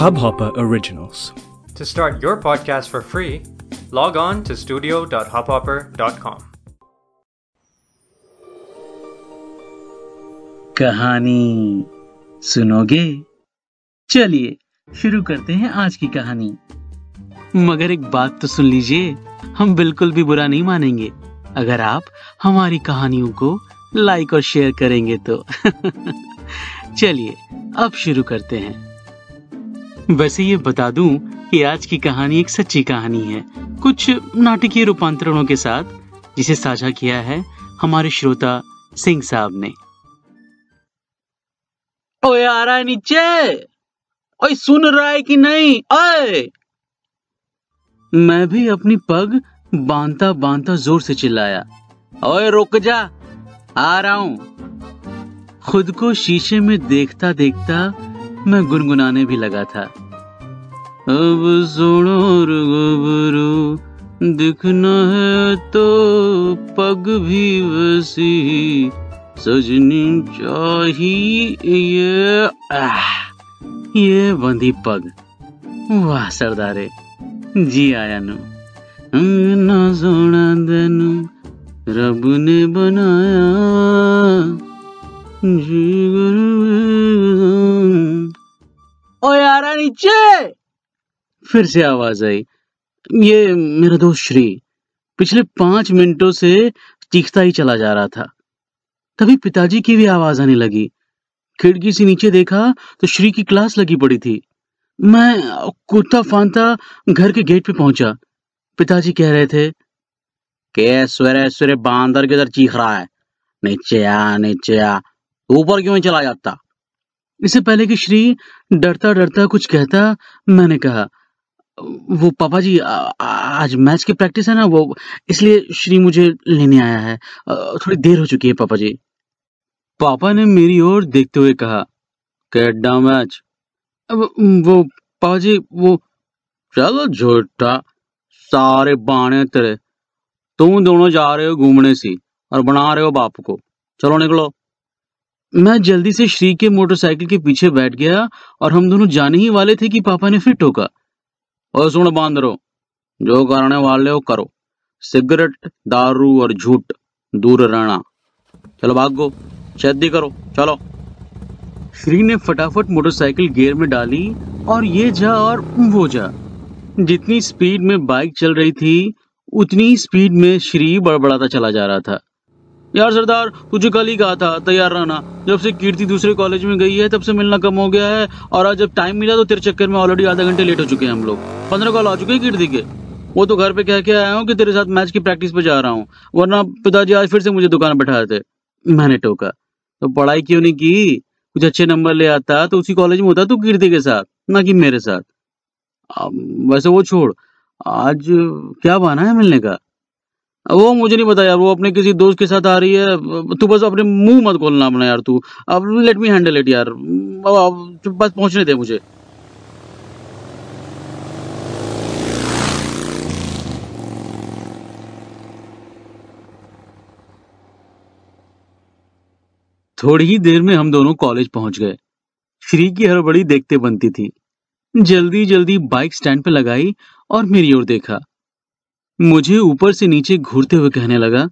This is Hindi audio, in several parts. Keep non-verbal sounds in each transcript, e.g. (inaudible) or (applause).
Hubhopper Originals. To start your podcast for free, log on to studio.hubhopper.com. कहानी सुनोगे चलिए शुरू करते हैं आज की कहानी मगर एक बात तो सुन लीजिए हम बिल्कुल भी बुरा नहीं मानेंगे अगर आप हमारी कहानियों को लाइक और शेयर करेंगे तो (laughs) चलिए, अब शुरू करते हैं। वैसे ये बता दूँ कि आज की कहानी एक सच्ची कहानी है। कुछ नाटकीय रूपांतरणों के साथ, जिसे साझा किया है हमारे श्रोता सिंह साहब ने। ओए, आ रहा है नीचे! ओए, सुन रहा है कि नहीं? ओए! मैं भी अपनी पग बांधता बांधता ज़ोर से चिल्लाया। ओए, रुक जा, आ रहा हूँ। खुद को शीशे में देखता देखता मैं गुनगुनाने भी लगा था। अब सुनो दिखना है तो पग भी वैसी सजनी चाहिए आह, ये बंदी पग। वाह सरदारे जी आया नु। ना सोना दनु रब ने बनाया। जी ओ यारा नीचे! फिर से आवाज़ आई। ये मेरा दोस्त श्री, पिछले पाँच मिनटों से चीखता ही चला जा रहा था। तभी पिताजी की भी आवाज़ आने लगी। खिड़की से नीचे देखा तो श्री की क्लास लगी पड़ी थी। मैं कुत्ता फांता घर के गेट पे पहुँचा। पिताजी कह रहे थे के सवेरे सवेरे बांदर किधर चीख रहा है। नीचे आ नीचे आ। ऊपर क्यों चला जाता? इससे पहले कि श्री डरता डरता कुछ कहता, मैंने कहा, वो पापा जी आज मैच की प्रैक्टिस है ना, वो, इसलिए श्री मुझे लेने आया है। थोड़ी देर हो चुकी है पापा जी। पापा ने मेरी ओर देखते हुए कहा कैडा मैच वो, पापा जी, वो, चलो झूठा, सारे बाने तेरे। तुम दोनों जा रहे हो घूमने सी और बना रहे हो बाप को। चलो निकलो। मैं जल्दी से श्री के मोटरसाइकिल के पीछे बैठ गया और हम दोनों जाने ही वाले थे कि पापा ने फिर टोका। और सुन बांदरो, जो करने वाले हो करो। सिगरेट, दारू और झूठ, दूर रहना। चलो भागो शद्दी करो, चलो। श्री ने फटाफट मोटरसाइकिल गियर में डाली और ये जा और वो जा। जितनी स्पीड में बाइक चल रही थी, उतनी स्पीड में श्री बड़बड़ाता चला जा रहा था। यार सरदार तुझे कल ही कहा था, तैयार रहना। जब से कीर्ति दूसरे कॉलेज में गई है, तब से मिलना कम हो गया है, और आज जब टाइम मिला तो तेरे चक्कर में ऑलरेडी आधा घंटे लेट हो चुके हैं हम लोग। पंद्रह कॉल आ चुके हैं कीर्ति के। वो तो घर पे कह के आया हूँ कि तेरे साथ मैच की प्रैक्टिस पे जा रहा हूँ, वरना पिताजी आज फिर से मुझे दुकान बैठाए थे मैंने टोका। तो पढ़ाई क्यों नहीं की? कुछ अच्छे नंबर ले आता तो उसी कॉलेज में होता तू कीर्ति के साथ, ना कि मेरे साथ। वैसे वो छोड़, आज क्या बहाना है मिलने का? वो मुझे नहीं पता यार, वो अपने किसी दोस्त के साथ आ रही है तू बस अपने मुँह मत खोलना अपना यार तू। अब लेट मी हैंडल इट यार। बस पहुँचने दे मुझे। थोड़ी ही देर में हम दोनों कॉलेज पहुँच गए। श्री की हड़बड़ी देखते बनती थी। जल्दी जल्दी बाइक स्टैंड पे लगाई और मेरी ओर देखा। मुझे ऊपर से नीचे घूरते हुए कहने लगा,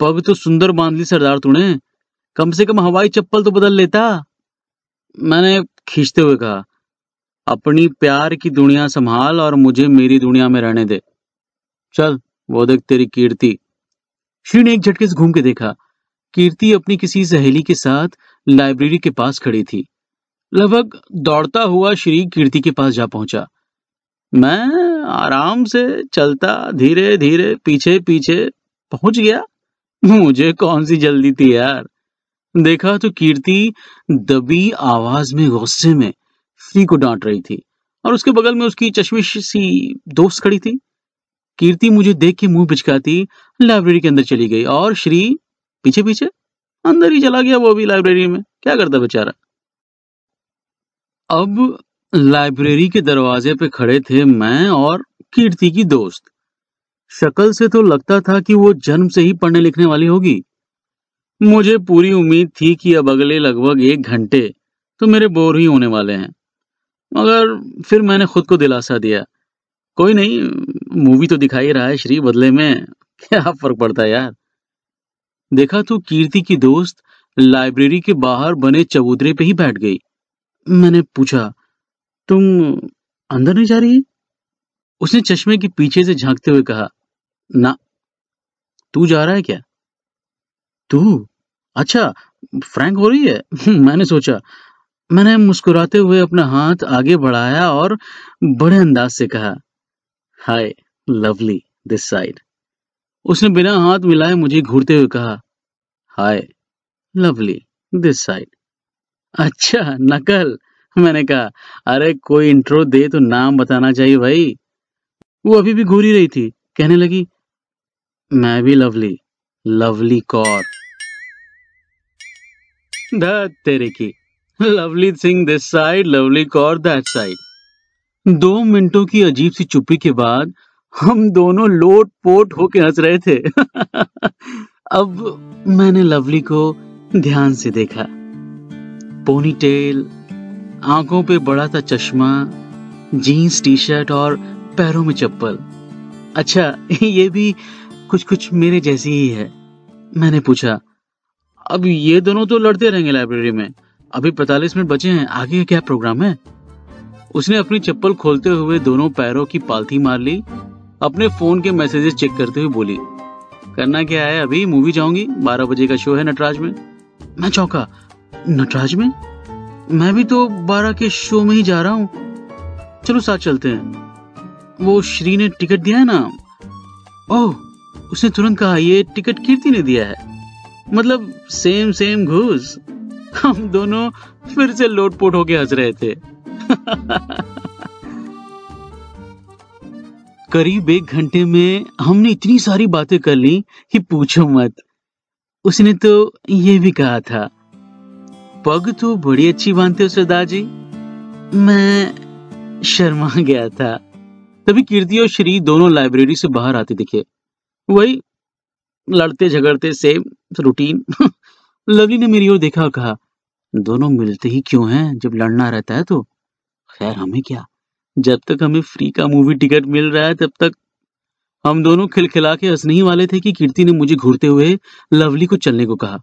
पग तो सुंदर बाँध ली सरदार तूने, कम से कम हवाई चप्पल तो बदल लेता। मैंने खींचते हुए कहा, अपनी प्यार की दुनिया संभाल और मुझे मेरी दुनिया में रहने दे। चल, वो देख तेरी कीर्ति। श्री ने एक झटके से घूम के देखा, कीर्ति अपनी किसी सहेली के साथ लाइब्रेरी के पास खड़ी थी। लगभग दौड़ता हुआ श्री कीर्ति के पास जा पहुँचा। मैं आराम से चलता धीरे धीरे, पीछे पीछे, पहुँच गया। मुझे कौन सी जल्दी थी यार? देखा तो कीर्ति दबी आवाज़ में, गुस्से में श्री को डांट रही थी और उसके बगल में उसकी चश्मिश सी दोस्त खड़ी थी। कीर्ति मुझे देख के मुँह पिचकाती, लाइब्रेरी के अंदर चली गई और श्री पीछे पीछे, अंदर ही चला गया वो भी लाइब्रेरी में। क्या करता बेचारा? अब लाइब्रेरी के दरवाजे पे खड़े थे मैं और कीर्ति की दोस्त। शक्ल से तो लगता था कि वो जन्म से ही पढ़ने लिखने वाली होगी। मुझे पूरी उम्मीद थी कि अब अगले लगभग एक घंटे तो मेरे बोर ही होने वाले हैं। मगर फिर मैंने खुद को दिलासा दिया। कोई नहीं, मूवी तो दिखाई रहा है श्री बदले में। क्या फ़र्क पड़ता है यार? देखा तो कीर्ति की दोस्त लाइब्रेरी के बाहर बने चबूतरे पे ही बैठ गई। मैंने पूछा तुम अंदर नहीं जा रही उसने चश्मे के पीछे से झांकते हुए कहा ना तू जा रहा है क्या? तू? अच्छा फ्रैंक हो रही है? मैंने सोचा। मैंने मुस्कुराते हुए अपना हाथ आगे बढ़ाया और बड़े अंदाज से कहा हाय लवली दिस साइड। उसने बिना हाथ मिलाए मुझे घूरते हुए कहा हाय लवली दिस साइड। अच्छा नकल। (laughs) मैंने कहा, अरे, कोई इंट्रो दे तो नाम बताना चाहिए भाई। वो अभी भी घूरी रही थी, कहने लगी, मैं भी लवली लवली कौर। तेरे की Lovely Singh this side Lovely Kaur that side दो मिनटों की अजीब सी चुप्पी के बाद हम दोनों लोट पोट होके हंस रहे थे। (laughs) अब मैंने लवली को ध्यान से देखा। पोनी टेल आँखों पे बड़ा सा चश्मा, जीन्स टी शर्ट और पैरों में चप्पल। अच्छा (laughs) ये भी कुछ कुछ मेरे जैसी ही है। मैंने पूछा, अब ये दोनों तो लड़ते रहेंगे लाइब्रेरी में। अभी पैतालीस मिनट बचे हैं, आगे क्या प्रोग्राम है? उसने अपनी चप्पल खोलते हुए दोनों पैरों की पालथी मार ली, अपने फ़ोन के मैसेजेस चेक करते हुए बोली, करना क्या है, अभी मूवी जाऊँगी, बारह बजे का शो है नटराज में। मैं चौका, नटराज में? मैं भी तो बारह के शो में ही जा रहा हूँ। चलो साथ चलते हैं। वो श्री ने टिकट दिया है ना? ओह, उसने तुरंत कहा, ये टिकट कीर्ति ने दिया है। मतलब सेम सेम घूस। हम दोनों फिर से लोटपोट होके हंस रहे थे। (laughs) करीब एक घंटे में हमने इतनी सारी बातें कर ली कि पूछो मत। उसने तो ये भी कहा था पग तो बड़ी अच्छी बांधते हो सरदार जी मैं शर्मा गया था। तभी कीर्ति और श्री दोनों लाइब्रेरी से बाहर आते दिखे। वही लड़ते झगड़ते सेम रूटीन। (laughs) लवली ने मेरी ओर देखा और कहा, दोनों मिलते ही क्यों हैं? जब लड़ना रहता है तो। खैर, हमें क्या? जब तक हमें फ्री का मूवी टिकट मिल रहा है, तब तक हम दोनों खिलखिला के हंसने ही वाले थे कि कीर्ति ने मुझे घूरते हुए लवली को चलने को कहा।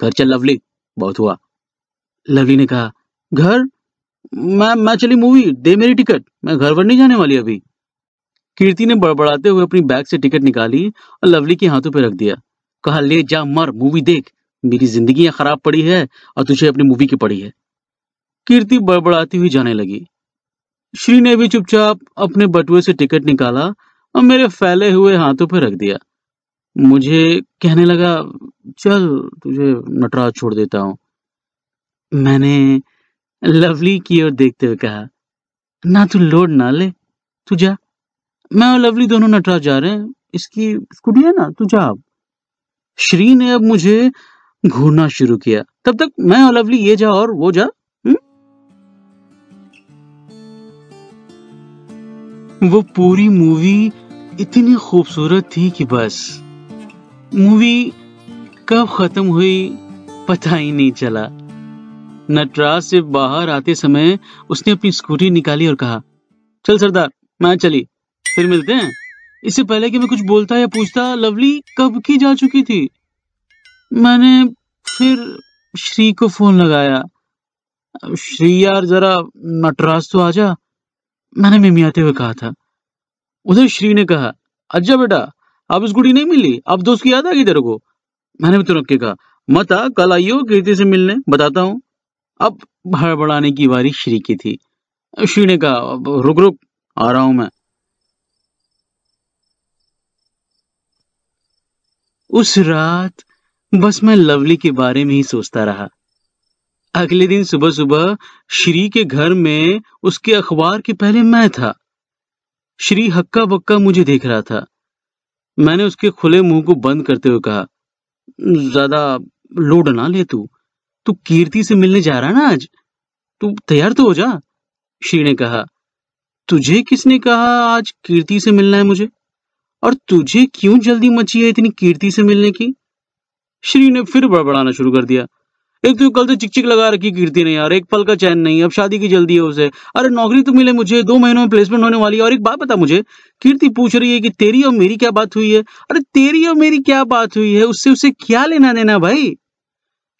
घर चल लवली, बहुत हुआ। लवली ने कहा, घर? मैं मैं चली मूवी, दे मेरी टिकट। मैं घर पर नहीं जाने वाली अभी. कीर्ति ने बड़बड़ाते हुए अपनी बैग से टिकट निकाली और लवली के हाथों पर रख दिया। कहा, ले जा, मर, मूवी देख। मेरी ज़िंदगी खराब पड़ी है और तुझे अपनी मूवी की पड़ी है. कीर्ति बड़बड़ाती हुई जाने लगी। श्री ने भी चुपचाप अपने बटुए से टिकट निकाला और मेरे फैले हुए हाथों पर रख दिया। मुझे कहने लगा, चल, तुझे नटराज छोड़ देता हूँ। मैंने लवली की ओर देखते हुए कहा, ना तू लोड ना ले, तू जा। मैं और लवली दोनों नटराज जा रहे हैं। इसकी स्कूटी है ना, तू जा अब। श्री ने अब मुझे घूरना शुरू किया। तब तक मैं और लवली ये जा और वो जा वो पूरी मूवी इतनी खूबसूरत थी कि बस, मूवी कब खत्म हुई पता ही नहीं चला। नटराज से बाहर आते समय उसने अपनी स्कूटी निकाली और कहा, चल सरदार, मैं चली, फिर मिलते हैं। इससे पहले कि मैं कुछ बोलता या पूछता, लवली कब की जा चुकी थी? मैंने फिर श्री को फ़ोन लगाया। श्री यार, जरा नटराज तो आ जा। मैंने मिमियाते हुए कहा था। उधर श्री ने कहा अच्छा बेटा अब गुड़ी नहीं मिली? अब दोस्त की याद आ गई तेरे को? मैंने भी तुरंत के कहा, मत आ, कल आइयो, कीर्ति से मिलने, बताता हूँ। अब हड़बड़ाने की बारी श्री की थी। श्री ने कहा रुक रुक, आ रहा हूँ मैं। उस रात बस मैं लवली के बारे में ही सोचता रहा। अगले दिन सुबह सुबह श्री के घर में उसके अखबार के पहले मैं था। श्री हक्का बक्का मुझे देख रहा था। मैंने उसके खुले मुँह को बंद करते हुए कहा, ज़्यादा लोड ना ले तू। तू कीर्ति से मिलने जा रहा है ना आज? तू तैयार तो हो जा, श्री ने कहा। तुझे किसने कहा आज कीर्ति से मिलना है मुझे? और तुझे क्यों जल्दी मची है इतनी कीर्ति से मिलने की? श्री ने फिर बड़बड़ाना शुरू कर दिया। एक तो कल तो चिक चिक लगा रखी कीर्ति ने यार, एक पल का चैन नहीं, अब शादी की जल्दी है उसे। अरे नौकरी तो मिले मुझे, दो महीनों में प्लेसमेंट होने वाली है, और एक बात बता मुझे, कीर्ति पूछ रही है कि तेरी और मेरी क्या बात हुई है? अरे तेरी और मेरी क्या बात हुई है? उससे उसे क्या लेना देना भाई?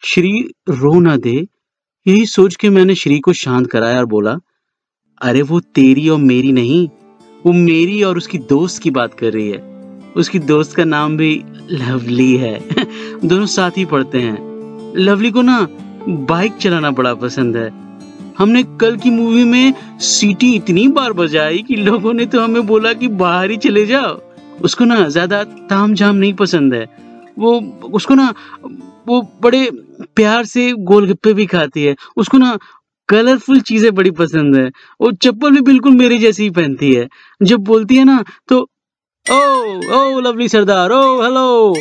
श्री रो ना दे। यही सोच के मैंने श्री को शांत कराया और बोला, अरे वो तेरी और मेरी नहीं, वो मेरी और उसकी दोस्त की बात कर रही है। उसकी दोस्त का नाम भी लवली है। (laughs) दोनों साथ ही पढ़ते हैं। लवली को ना बाइक चलाना बड़ा पसंद है। हमने कल की मूवी में सीटी इतनी बार बजाई कि लोगों ने तो हमें बोला कि बाहर ही चले जाओ। उसको ना ज़्यादा ताम झाम नहीं पसंद है। वो, उसको ना, वो बड़े प्यार से गोलगप्पे भी खाती है। उसको ना कलरफुल चीज़ें बड़ी पसंद है। और चप्पल भी बिल्कुल मेरी जैसी ही पहनती है। जब बोलती है ना तो ओ ओ लवली सरदार, ओ हेलो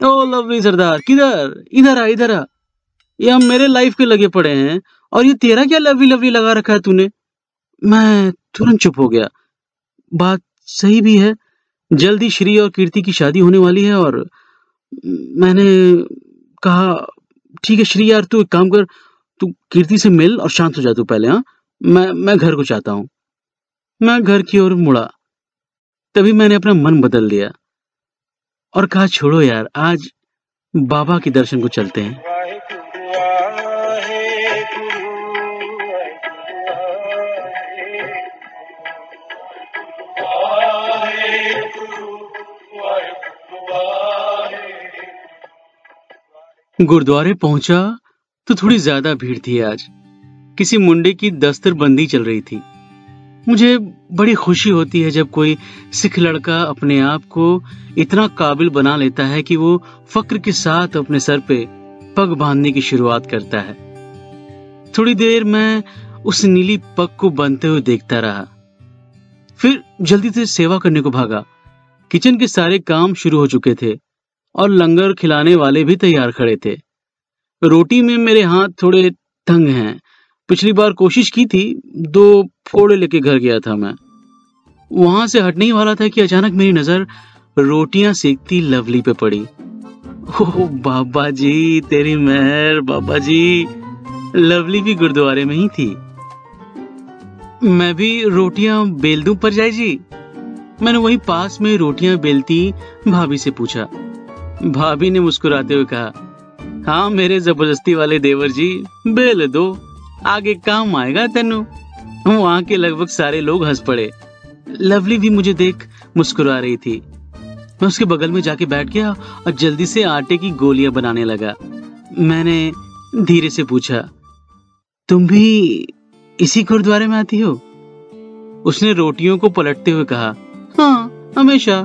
ओ लवली सरदार, किधर? इधर आ इधर आ। ये हम मेरे लाइफ के लगे पड़े हैं। और ये तेरा क्या लवली लवली लगा रखा है तूने? मैं तुरंत चुप हो गया। बात सही भी है। जल्दी श्री और कीर्ति की शादी होने वाली है और मैंने कहा ठीक है, श्री यार, तू एक काम कर, तू कीर्ति से मिल और शांत हो जा तू पहले हाँ? मैं मैं घर को चाहता हूँ। मैं घर की ओर मुड़ा। तभी मैंने अपना मन बदल लिया। और कहा, छोड़ो यार, आज बाबा के दर्शन को चलते हैं। गुरुद्वारे पहुँचा तो थोड़ी ज़्यादा भीड़ थी आज। किसी मुंडे की दस्तरबंदी चल रही थी। मुझे बड़ी खुशी होती है जब कोई सिख लड़का अपने आप को इतना काबिल बना लेता है कि वो फक्र के साथ अपने सर पे पग बांधने की शुरुआत करता है। थोड़ी देर मैं उस नीली पग को बनते हुए देखता रहा। फिर जल्दी से सेवा करने को भागा। किचन के सारे काम शुरू हो चुके थे। और लंगर खिलाने वाले भी तैयार खड़े थे। रोटी में मेरे हाथ थोड़े तंग हैं। पिछली बार कोशिश की थी, दो फोड़े लेके घर गया था मैं। वहाँ से हटने ही वाला था कि अचानक मेरी नज़र रोटियाँ सेकती लवली पे पड़ी। ओ, बाबा जी, तेरी मेहर, बाबा जी। लवली भी गुरुद्वारे में ही थी। मैं भी रोटियाँ बेल दूँ पर जाए जी? मैंने वही पास में रोटियाँ बेलती भाभी से पूछा। भाभी ने मुस्कुराते हुए कहा हाँ मेरे ज़बरदस्ती वाले देवर जी, बेल दो। आगे काम आएगा तेनू। वहाँ के लगभग सारे लोग हंस पड़े। लवली भी मुझे देख मुस्कुरा रही थी। मैं उसके बगल में जाके बैठ गया और जल्दी से आटे की गोलियाँ बनाने लगा। मैंने धीरे से पूछा, तुम भी इसी गुरुद्वारे में आती हो? उसने रोटियों को पलटते हुए कहा हाँ हमेशा।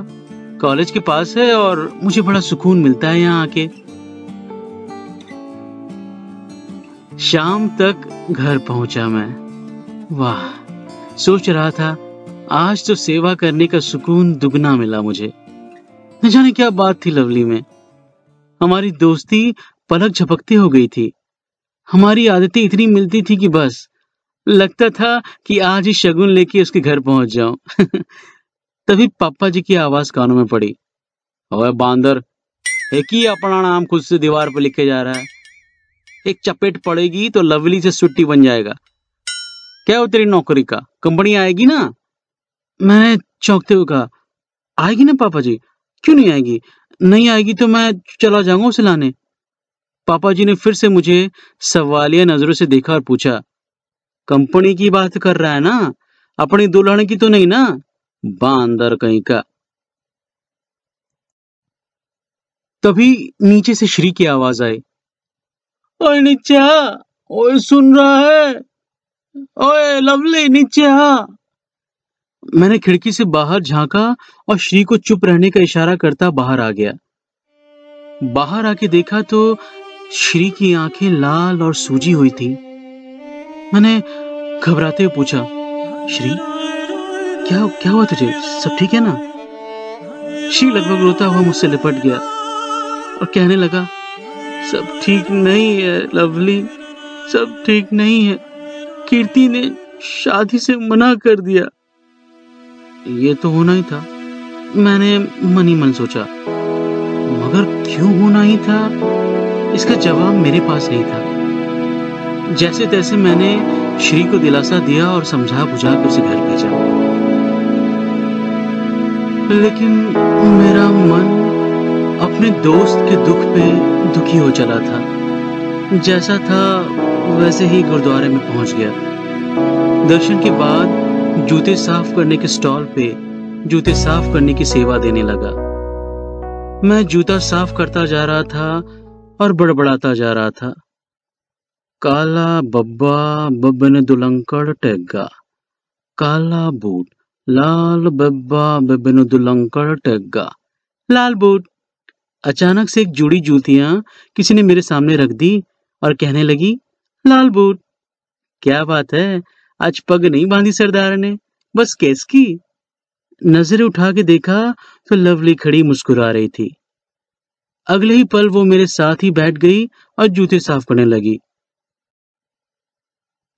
कॉलेज के पास है और मुझे बड़ा सुकून मिलता है यहाँ आके। शाम तक घर पहुँचा मैं। वाह, सोच रहा था, आज तो सेवा करने का सुकून दुगना मिला मुझे। न जाने क्या बात थी लवली में। हमारी दोस्ती पलक झपकते हो गई थी। हमारी आदतें इतनी मिलती थी कि बस, लगता था कि आज ही शगुन लेके उसके घर पहुँच जाऊँ। (laughs) तभी पापा जी की आवाज़ कानों में पड़ी। ओए बांदर, एक ही अपना नाम खुद से दीवार पर लिखे जा रहा है। एक चपेट पड़ेगी तो लवली से सुट्टी बन जाएगा। क्या हो तेरी नौकरी का? कंपनी आएगी ना? मैंने चौंकते हुए कहा, आएगी ना पापा जी? क्यों नहीं आएगी? नहीं आएगी तो मैं चला जाऊँगा उसे लाने। पापा जी ने फिर से मुझे सवालिया नज़रों से देखा और पूछा, कंपनी की बात कर रहा है ना? अपनी दुल्हन की तो नहीं ना? बांदर कहीं का। तभी नीचे से श्री की आवाज़ आई। ओए नीचे आ ओए सुन रहा है। ओए लवली नीचे आ मैंने खिड़की से बाहर झांका और श्री को चुप रहने का इशारा करता बाहर आ गया। बाहर आके देखा तो श्री की आँखें लाल और सूजी हुई थी। मैंने घबराते हुए पूछा, श्री? क्या क्या हुआ तुझे? सब ठीक है ना? श्री लगभग रोता हुआ मुझसे लिपट गया और कहने लगा, सब ठीक नहीं है, लवली, सब ठीक नहीं है। कीर्ति ने शादी से मना कर दिया। ये तो होना ही था। मैंने मन ही मन सोचा, मगर क्यों होना ही था? इसका जवाब मेरे पास नहीं था। जैसे तैसे मैंने श्री को दिलासा दिया और समझा बुझा कर उसे घर भेजा। लेकिन मेरा मन अपने दोस्त के दुख पे दुखी हो चला था। जैसा था, वैसे ही गुरुद्वारे में पहुँच गया। दर्शन के बाद जूते साफ़ करने के स्टॉल पे जूते साफ़ करने की सेवा देने लगा। मैं जूता साफ़ करता जा रहा था और बड़बड़ाता जा रहा था। काला बब्बा बब्बन दुलंकड़ टेग्गा काला बूट लाल बब्बा बब्बन दुलंकड़ टेग्गा। लाल बूट। अचानक से एक जुड़ी जूतियाँ किसी ने मेरे सामने रख दी और कहने लगी, लाल बूट। क्या बात है? आज पग नहीं बांधी सरदार ने। बस केस की। नज़र उठा के देखा तो लवली खड़ी मुस्कुरा रही थी। अगले ही पल वो मेरे साथ ही बैठ गई और जूते साफ़ करने लगी।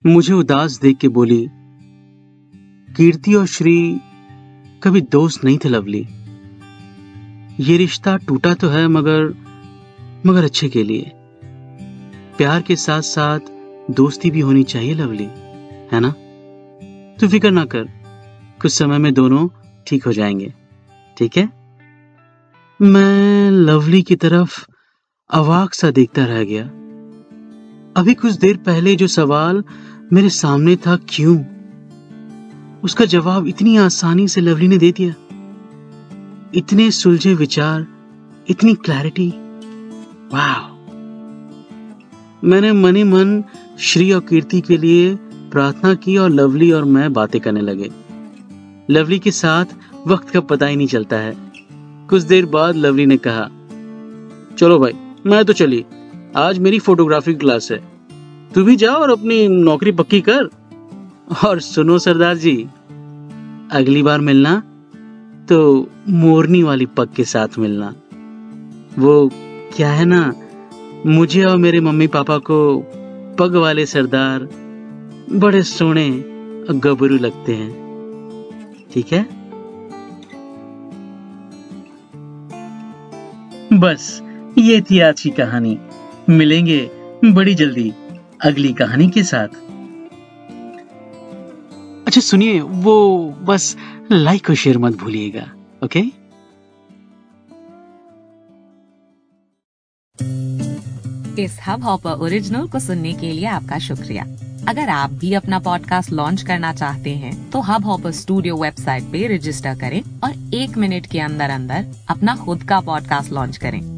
मुझे उदास देख के बोली कीर्ति और श्री कभी दोस्त नहीं थे, लवली। ये रिश्ता टूटा तो है, मगर मगर अच्छे के लिए। प्यार के साथ साथ दोस्ती भी होनी चाहिए, लवली, है ना? तू फ़िक्र ना कर, कुछ समय में दोनों ठीक हो जाएँगे, ठीक है? मैं लवली की तरफ़ अवाक सा देखता रह गया। अभी कुछ देर पहले जो सवाल मेरे सामने था, क्यों? उसका जवाब इतनी आसानी से लवली ने दे दिया। इतने सुलझे विचार, इतनी क्लैरिटी वाह मैंने मनी मन, श्री और कीर्ति के लिए प्रार्थना की और लवली और मैं बातें करने लगे। लवली के साथ वक्त का पता ही नहीं चलता है। कुछ देर बाद लवली ने कहा, चलो भाई, मैं तो चली। आज मेरी फोटोग्राफी क्लास है। तू भी जा और अपनी नौकरी पक्की कर। और सुनो सरदार जी, अगली बार मिलना तो मोरनी वाली पग के साथ मिलना। वो क्या है ना, मुझे और मेरे मम्मी पापा को पग वाले सरदार बड़े सोने गबरू लगते हैं। ठीक है? बस, ये थी आज की कहानी। मिलेंगे बड़ी जल्दी अगली कहानी के साथ। अच्छा सुनिए, वो बस लाइक और शेयर मत भूलिएगा ओके इस हब हॉपर ओरिजिनल को सुनने के लिए आपका शुक्रिया। अगर आप भी अपना पॉडकास्ट लॉन्च करना चाहते हैं तो हब हॉपर स्टूडियो वेबसाइट पे रजिस्टर करें और एक मिनट के अंदर अंदर अपना खुद का पॉडकास्ट लॉन्च करें।